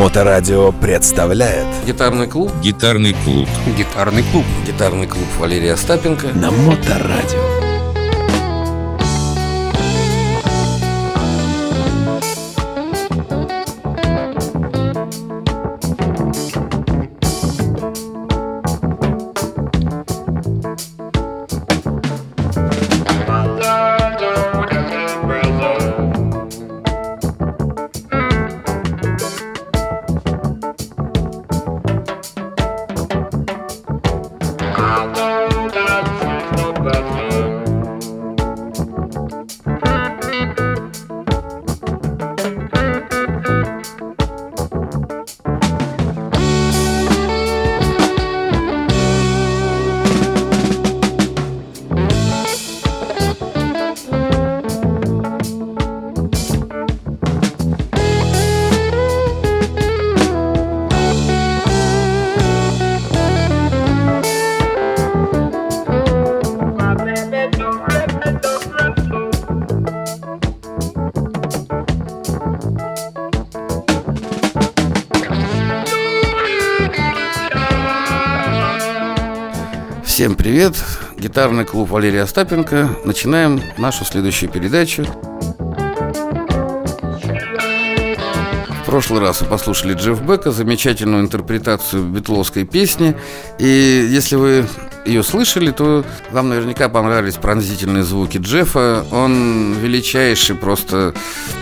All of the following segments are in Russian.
Моторадио представляет Гитарный клуб Гитарный клуб. Гитарный клуб Гитарный клуб Валерия Остапенко на Моторадио. Всем привет! Гитарный клуб Валерия Остапенко. Начинаем нашу следующую передачу. В прошлый раз вы послушали Джефф Бека, замечательную интерпретацию битловской песни. И если вы ее слышали, то вам наверняка понравились пронзительные звуки Джеффа. Он величайший просто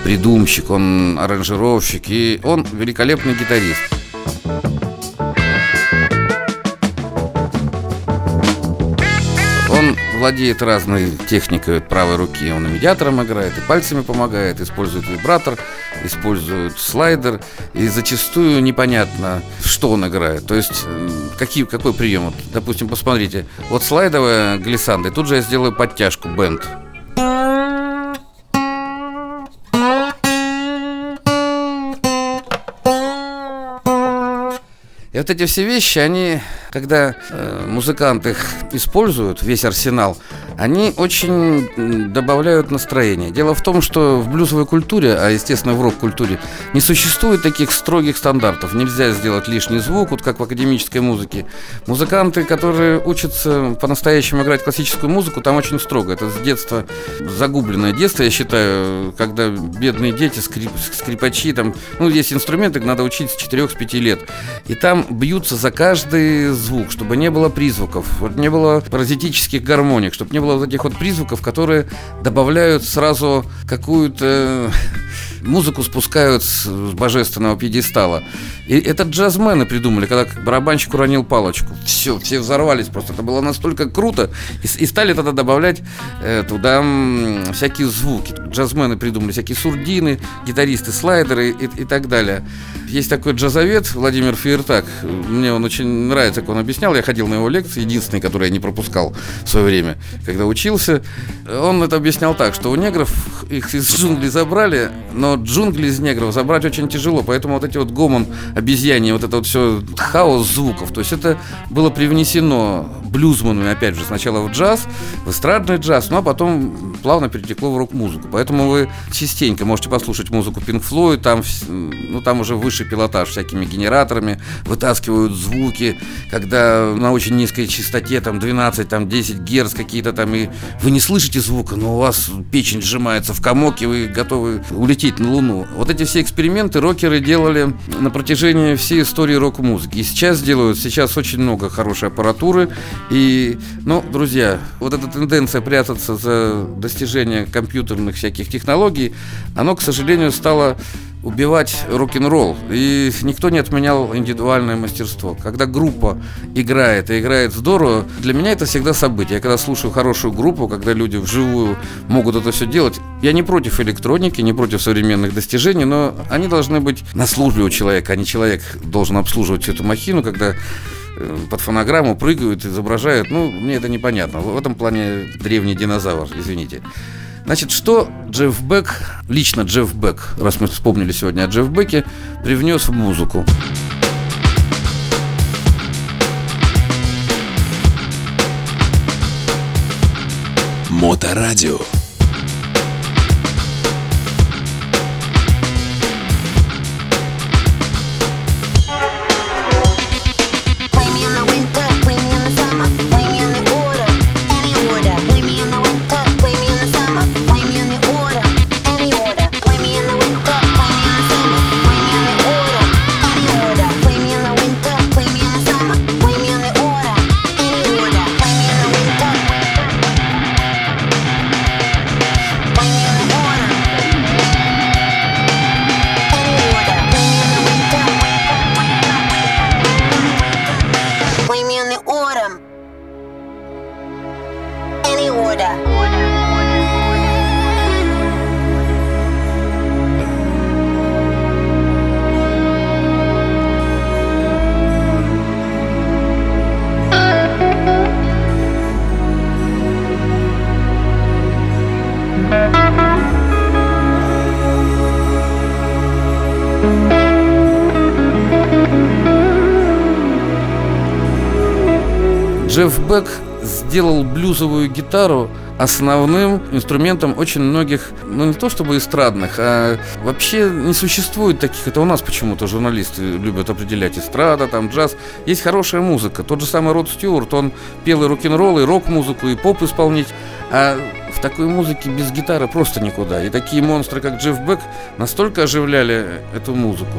придумщик, он аранжировщик, и он великолепный гитарист. Владеет разной техникой правой руки. Он и медиатором играет, и пальцами помогает, использует вибратор, использует слайдер. И зачастую непонятно, что он играет. То есть, какие, какой прием. Вот, допустим, посмотрите. Вот слайдовая глиссанда, и тут же я сделаю подтяжку, бенд. И вот эти все вещи, они, когда э, музыканты их используют, весь арсенал, они очень добавляют настроение. Дело в том, что в блюзовой культуре, а естественно в рок-культуре, не существует таких строгих стандартов. Нельзя сделать лишний звук, вот как в академической музыке. Музыканты, которые учатся по-настоящему играть классическую музыку, там очень строго. Это с детства загубленное детство, я считаю, когда бедные дети, скрип, скрипачи, там, ну, есть инструменты, надо учить с 4-5 лет. И там бьются за каждый звук, чтобы не было призвуков, вот не было паразитических гармоник, чтобы не было вот этих вот призвуков, которые добавляют сразу какую-то музыку спускают с божественного пьедестала. И это джазмены придумали, когда барабанщик уронил палочку. Все, все взорвались просто. Это было настолько круто. И, и стали тогда добавлять э, туда м, всякие звуки. Джазмены придумали всякие сурдины, гитаристы, слайдеры и, и так далее. Есть такой джазовед Владимир Фейертак. Мне он очень нравится, как он объяснял. Я ходил на его лекции, единственный, который я не пропускал в свое время, когда учился. Он это объяснял так, что у негров их из джунглей забрали, но джунгли из негров забрать очень тяжело, поэтому вот эти вот гомон обезьяне, вот это вот все хаос звуков, то есть это было привнесено блюзманами, опять же, сначала в джаз, в эстрадный джаз, ну а потом плавно перетекло в рок-музыку. Поэтому вы частенько можете послушать музыку Pink Floyd, там, ну, там уже высший пилотаж всякими генераторами, вытаскивают звуки, когда на очень низкой частоте, там 12, там 10 герц какие-то там, и вы не слышите звука, но у вас печень сжимается в комок, и вы готовы улететь Луну. Вот эти все эксперименты рокеры делали на протяжении всей истории рок-музыки. И сейчас делают, сейчас очень много хорошей аппаратуры. И, ну, друзья, вот эта тенденция прятаться за достижение компьютерных всяких технологий, оно, к сожалению, стало убивать рок-н-ролл. И никто не отменял индивидуальное мастерство. Когда группа играет и играет здорово, для меня это всегда событие. Я когда слушаю хорошую группу, когда люди вживую могут это все делать, я не против электроники, не против современных достижений, но они должны быть на службе у человека, а не человек должен обслуживать всю эту махину, когда э, под фонограмму прыгают, изображают. Ну, мне это непонятно. В этом плане древний динозавр, извините. Значит, что Джефф Бек, лично Джефф Бек, раз мы вспомнили сегодня о Джефф Беке, привнес в музыку? Моторадио. Джефф Бек сделал блюзовую гитару основным инструментом очень многих, ну не то чтобы эстрадных, а вообще не существует таких, это у нас почему-то журналисты любят определять эстрада, там джаз. Есть хорошая музыка. Тот же самый Род Стюарт, он пел и рок-н-ролл, и рок-музыку, и поп исполнить. А в такой музыке без гитары просто никуда. И такие монстры, как Джефф Бек, настолько оживляли эту музыку.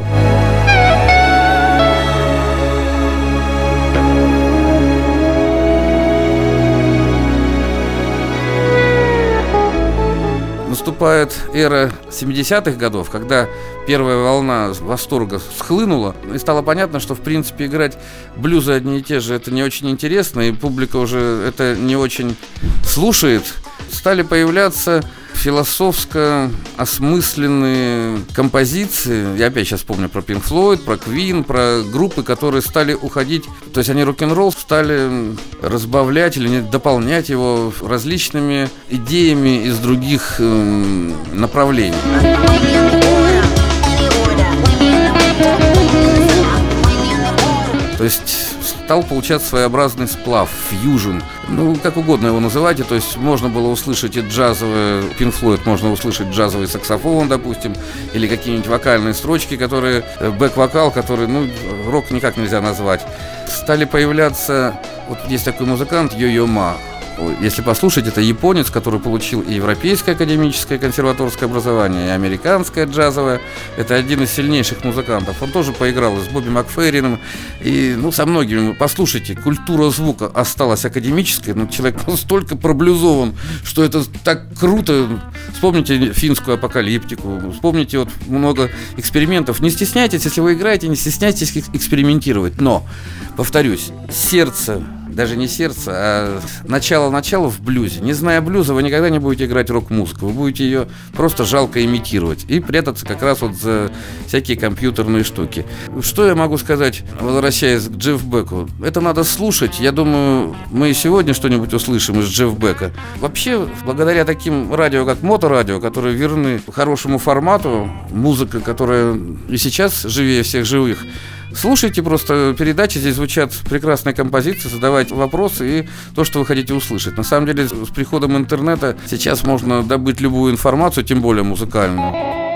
Наступает эра 70-х годов, когда первая волна восторга схлынула, и стало понятно, что, в принципе, играть блюзы одни и те же, это не очень интересно, и публика уже это не очень слушает. Стали появляться философско осмысленные композиции. Я опять сейчас помню про Pink Floyd, про Queen, про группы, которые стали уходить. То есть они рок-н-ролл стали разбавлять или дополнять его различными идеями из других э, направлений. То есть стал получаться своеобразный сплав, фьюжн, ну, как угодно его называйте, то есть можно было услышать и джазовый, Pink Floyd, можно услышать джазовый саксофон, допустим, или какие-нибудь вокальные строчки, которые, э, бэк-вокал, который, ну, рок никак нельзя назвать. Стали появляться, вот есть такой музыкант Йо-Йо Ма, если послушать, это японец, который получил и европейское академическое консерваторское образование, и американское джазовое. Это один из сильнейших музыкантов. Он тоже поиграл с Бобби Макферрином и ну, со многими. Послушайте, культура звука осталась академической, но человек настолько проблюзован, что это так круто. Вспомните финскую апокалиптику, вспомните вот много экспериментов. Не стесняйтесь, если вы играете, не стесняйтесь экспериментировать. Но, повторюсь, сердце даже не сердце, а начало-начало в блюзе. Не зная блюза, вы никогда не будете играть рок-музыку. Вы будете ее просто жалко имитировать и прятаться как раз вот за всякие компьютерные штуки. Что я могу сказать, возвращаясь к Джефф Беку? Это надо слушать. Я думаю, мы и сегодня что-нибудь услышим из Джефф Бека. Вообще, благодаря таким радио, как Моторадио, которые верны хорошему формату, музыка, которая и сейчас живее всех живых, Слушайте просто передачи, здесь звучат прекрасные композиции, задавайте вопросы и то, что вы хотите услышать. На самом деле, с приходом интернета сейчас можно добыть любую информацию, тем более музыкальную.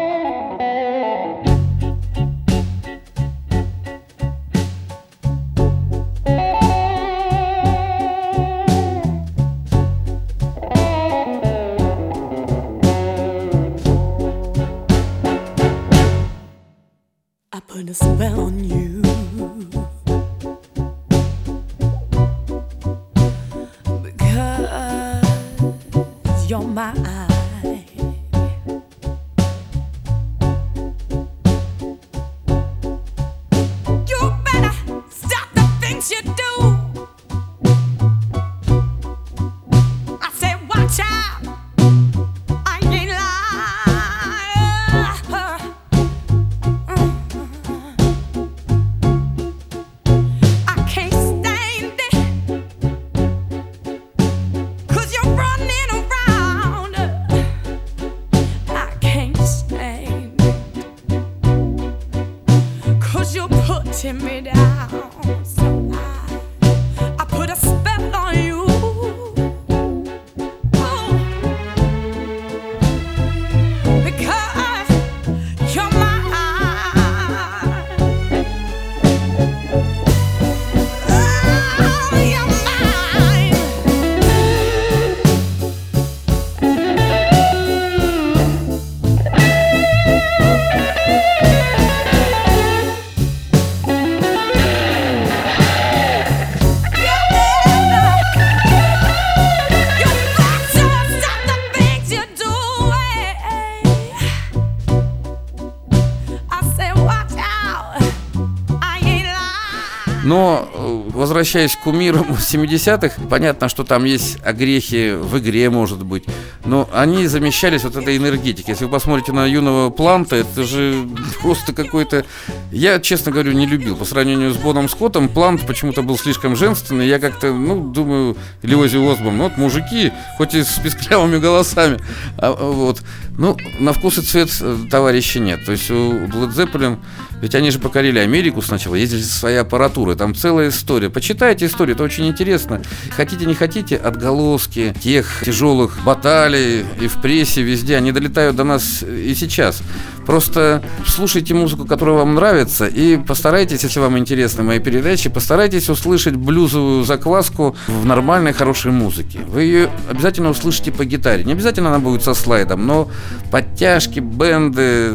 Возвращаясь к кумирам 70-х, понятно, что там есть огрехи в игре, может быть, но они замещались вот этой энергетикой. Если вы посмотрите на юного Планта, это же просто какой-то... Я, честно говорю, не любил. По сравнению с Боном Скоттом, Плант почему-то был слишком женственный. Я как-то, ну, думаю, или Ози Осборн, ну, вот мужики, хоть и с песклявыми голосами, а, вот. Ну, на вкус и цвет э, товарища нет. То есть у Led Zeppelin ведь они же покорили Америку сначала, ездили со своей аппаратурой, там целая история. Почитайте историю, это очень интересно. Хотите, не хотите, отголоски тех тяжелых баталий и в прессе, везде, они долетают до нас и сейчас. Просто слушайте музыку, которая вам нравится, и постарайтесь, если вам интересны мои передачи, постарайтесь услышать блюзовую закваску в нормальной, хорошей музыке. Вы ее обязательно услышите по гитаре. Не обязательно она будет со слайдом, но подтяжки, бенды,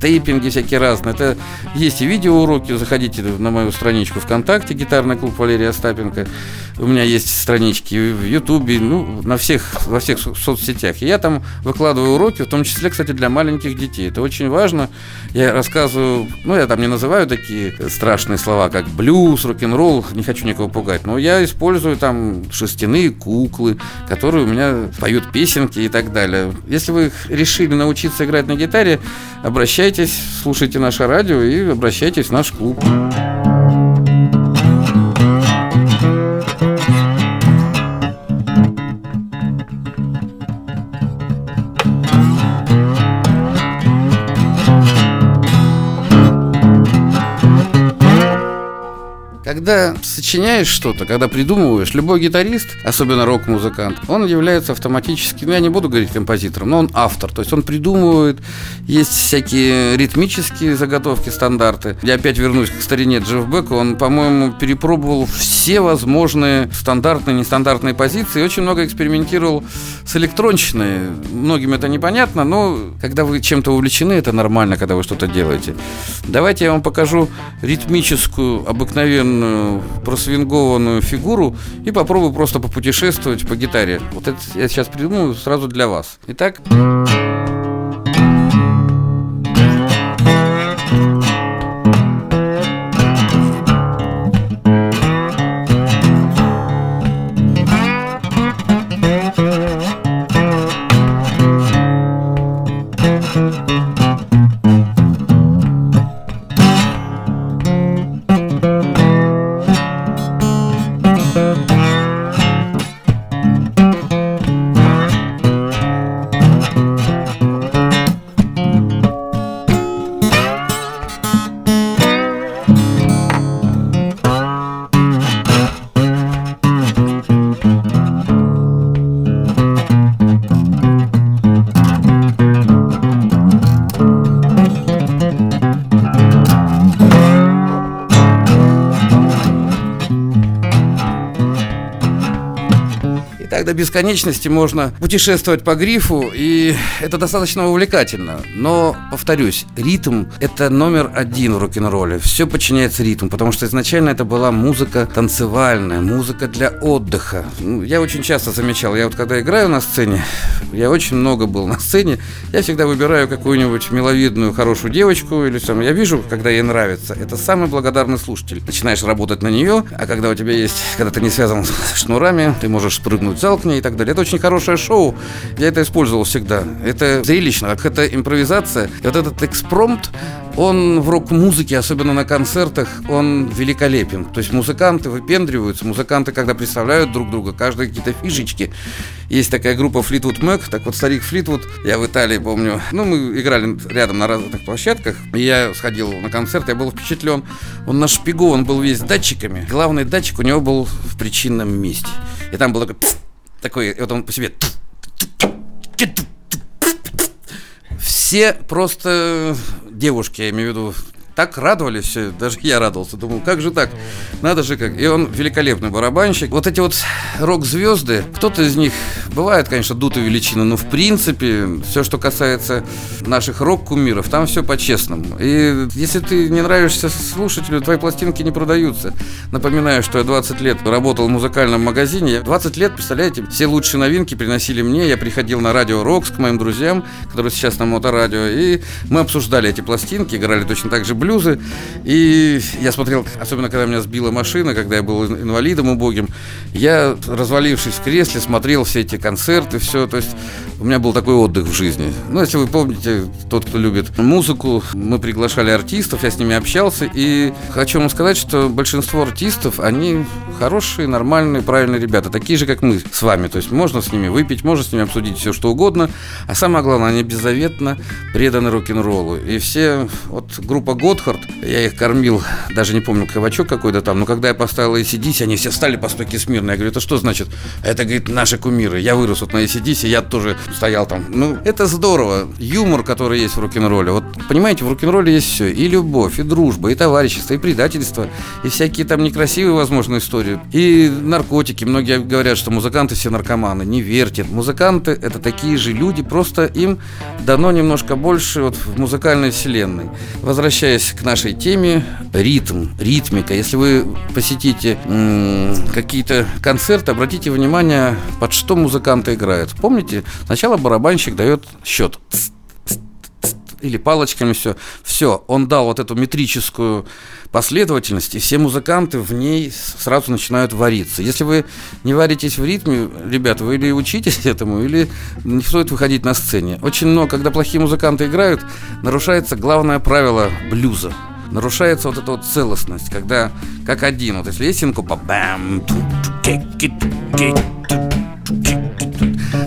тейпинги всякие разные. Это есть и видеоуроки, заходите на мою страничку ВКонтакте, гитарный клуб Валерия Остапенко. У меня есть странички в Ютубе, ну, на всех, во всех соцсетях. И я там выкладываю уроки, в том числе, кстати, для маленьких детей. Это очень важно. Я рассказываю, ну, я там не называю такие страшные слова, как блюз, рок-н-ролл, не хочу никого пугать, но я использую там шерстяные куклы, которые у меня поют песенки и так далее. Если вы решили научиться играть на гитаре, обращайтесь, слушайте наше радио и обращайтесь в наш клуб. Когда сочиняешь что-то, когда придумываешь, любой гитарист, особенно рок-музыкант, он является автоматически, ну я не буду говорить композитором, но он автор, то есть он придумывает, есть всякие ритмические заготовки, стандарты. Я опять вернусь к старине Джефф Бека, он, по-моему, перепробовал все возможные стандартные, нестандартные позиции очень много экспериментировал с электронщиной. Многим это непонятно, но когда вы чем-то увлечены, это нормально, когда вы что-то делаете. Давайте я вам покажу ритмическую, обыкновенную определенную просвингованную фигуру и попробую просто попутешествовать по гитаре. Вот это я сейчас придумаю сразу для вас. Итак... бесконечности можно путешествовать по грифу, и это достаточно увлекательно. Но, повторюсь, ритм – это номер один в рок-н-ролле. Все подчиняется ритму, потому что изначально это была музыка танцевальная, музыка для отдыха. Ну, я очень часто замечал, я вот когда играю на сцене, я очень много был на сцене, я всегда выбираю какую-нибудь миловидную, хорошую девочку, или там, я вижу, когда ей нравится. Это самый благодарный слушатель. Начинаешь работать на нее, а когда у тебя есть, когда ты не связан с шнурами, ты можешь спрыгнуть зал к ней и так далее. Это очень хорошее шоу. Я это использовал всегда. Это зрелищно, как это импровизация. И вот этот экспромт, он в рок-музыке, особенно на концертах, он великолепен. То есть музыканты выпендриваются, музыканты, когда представляют друг друга, каждые какие-то фишечки. Есть такая группа Fleetwood Mac, так вот старик Флитвуд, я в Италии помню, ну мы играли рядом на разных площадках, и я сходил на концерт, я был впечатлен. Он нашпигован был весь датчиками. Главный датчик у него был в причинном месте. И там был такой такой, вот он по себе все просто девушки, я имею в виду, так радовались все, даже я радовался. Думал, как же так? Надо же как. И он великолепный барабанщик. Вот эти вот рок-звезды, кто-то из них бывает, конечно, дутая величина, но в принципе, все, что касается наших рок-кумиров, там все по-честному. И если ты не нравишься слушателю, твои пластинки не продаются. Напоминаю, что я 20 лет работал в музыкальном магазине. 20 лет, представляете, все лучшие новинки приносили мне. Я приходил на радио Рокс к моим друзьям, которые сейчас на моторадио, и мы обсуждали эти пластинки, играли точно так же блюзы. И я смотрел, особенно когда меня сбила машина, когда я был инвалидом убогим, я, развалившись в кресле, смотрел все эти концерты, все. То есть у меня был такой отдых в жизни. Ну, если вы помните, тот, кто любит музыку, мы приглашали артистов, я с ними общался. И хочу вам сказать, что большинство артистов, они хорошие, нормальные, правильные ребята, такие же, как мы с вами. То есть можно с ними выпить, можно с ними обсудить все, что угодно. А самое главное, они беззаветно преданы рок-н-роллу. И все, вот группа Готхард, я их кормил, даже не помню, кабачок какой-то там, но когда я поставил ACDC, они все стали по стойке смирно. Я говорю, это что значит? Это, говорит, наши кумиры. Я вырос вот на ACDC, я тоже стоял там. Ну, это здорово. Юмор, который есть в рок-н-ролле. Вот, понимаете, в рок-н-ролле есть все. И любовь, и дружба, и товарищество, и предательство, и всякие там некрасивые, возможно, истории. И наркотики. Многие говорят, что музыканты все наркоманы. Не верьте. Музыканты – это такие же люди, просто им дано немножко больше вот в музыкальной вселенной. Возвращаясь к нашей теме, ритм, ритмика. Если вы посетите какие-то концерты, обратите внимание, под что музыканты играют. Помните, сначала барабанщик дает счет или палочками все. Все, он дал вот эту метрическую последовательность, и все музыканты в ней сразу начинают вариться. Если вы не варитесь в ритме, ребята, вы или учитесь этому, или не стоит выходить на сцене. Очень много, когда плохие музыканты играют, нарушается главное правило блюза. Нарушается вот эта вот целостность, когда как один, вот если есть синкопа, бам,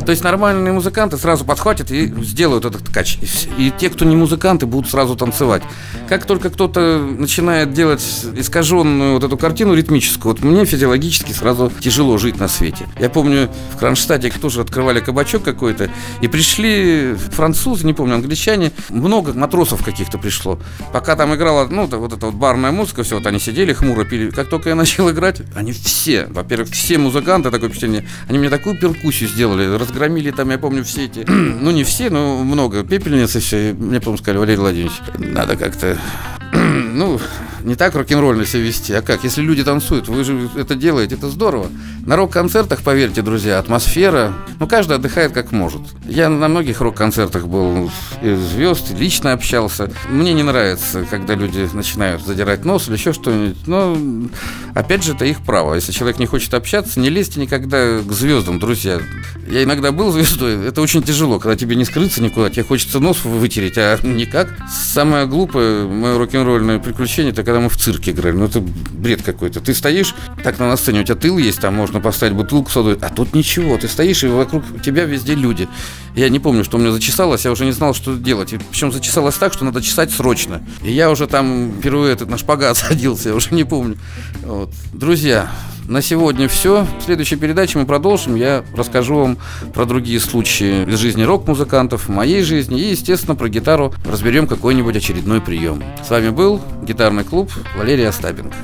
то есть нормальные музыканты сразу подхватят и сделают этот ткач. И те, кто не музыканты, будут сразу танцевать. Как только кто-то начинает делать искаженную вот эту картину ритмическую, вот мне физиологически сразу тяжело жить на свете. Я помню, в Кронштадте тоже открывали кабачок какой-то, и пришли французы, не помню, англичане, много матросов каких-то пришло. Пока там играла, ну, вот эта вот барная музыка, все, вот они сидели, хмуро пили. Как только я начал играть, они все, во-первых, все музыканты, такое впечатление, они мне такую перкуссию сделали, разгромили там, я помню, все эти, ну, не все, но много, пепельницы все, мне, по-моему, сказали, Валерий Владимирович, надо как-то ну, не так рок-н-ролльно себя вести, а как? Если люди танцуют, вы же это делаете, это здорово. На рок-концертах, поверьте, друзья, атмосфера, ну, каждый отдыхает как может. Я на многих рок-концертах был и звезд, лично общался. Мне не нравится, когда люди начинают задирать нос или еще что-нибудь, но, опять же, это их право. Если человек не хочет общаться, не лезьте никогда к звездам, друзья. Я иногда был звездой, это очень тяжело, когда тебе не скрыться никуда, тебе хочется нос вытереть, а никак. Самое глупое, мое рок-н-ролльное приключение, это когда мы в цирке играли. Ну, это бред какой-то. Ты стоишь, так на сцене, у тебя тыл есть, там можно поставить бутылку содовой, а тут ничего. Ты стоишь, и вокруг тебя везде люди. Я не помню, что у меня зачесалось, я уже не знал, что делать. И причем зачесалось так, что надо чесать срочно. И я уже там впервые этот на шпагат садился, я уже не помню. Вот. Друзья, на сегодня все. В следующей передаче мы продолжим. Я расскажу вам про другие случаи из жизни рок-музыкантов, моей жизни и, естественно, про гитару разберем какой-нибудь очередной прием. С вами был гитарный клуб Валерий Остапенко.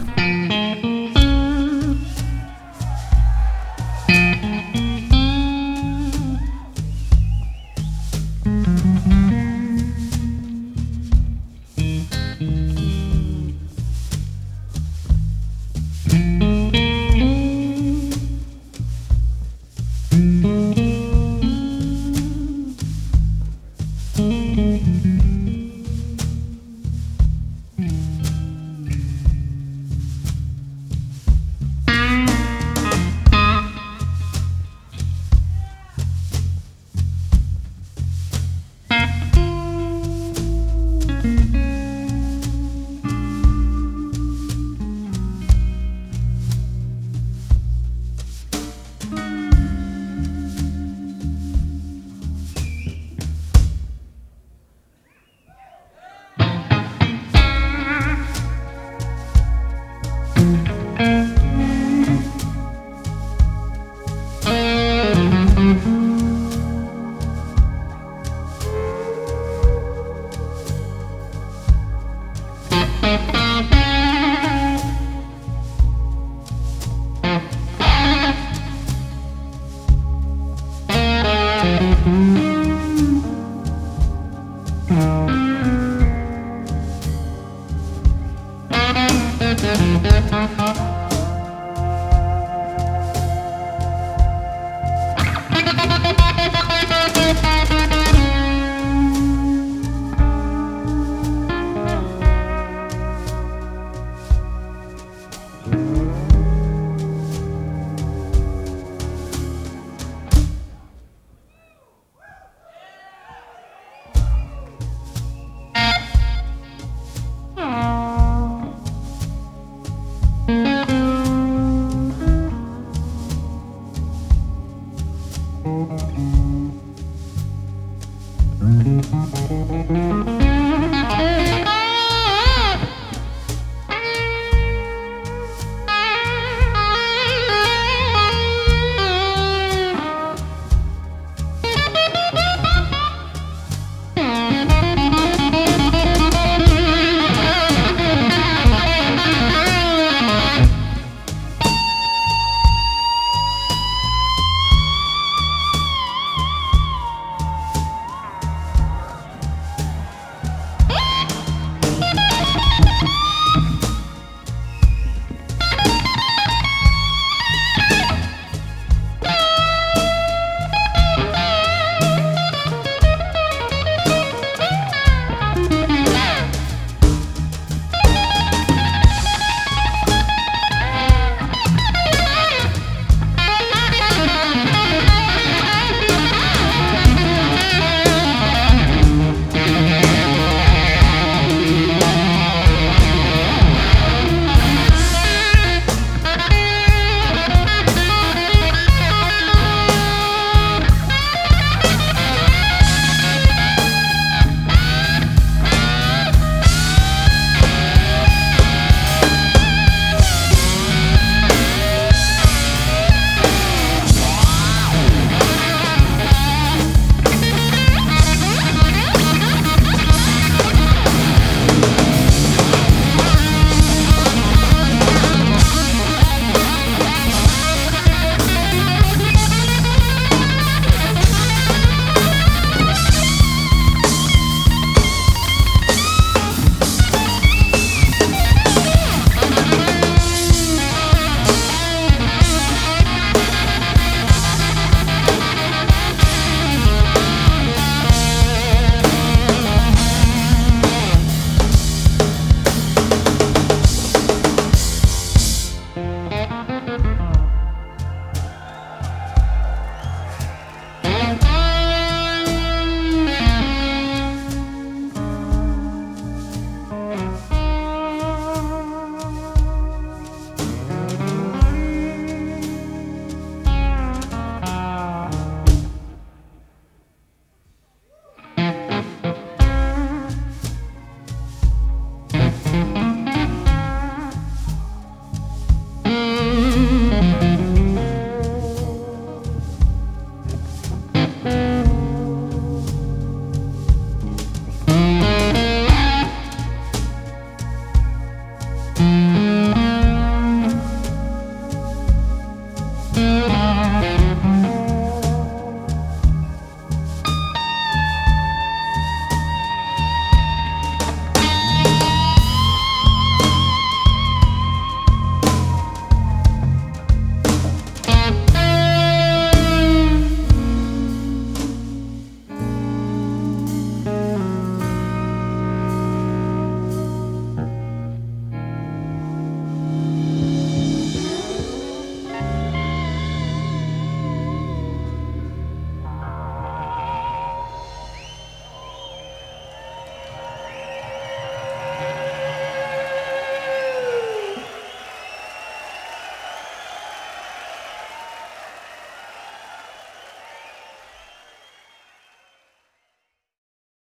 Thank you.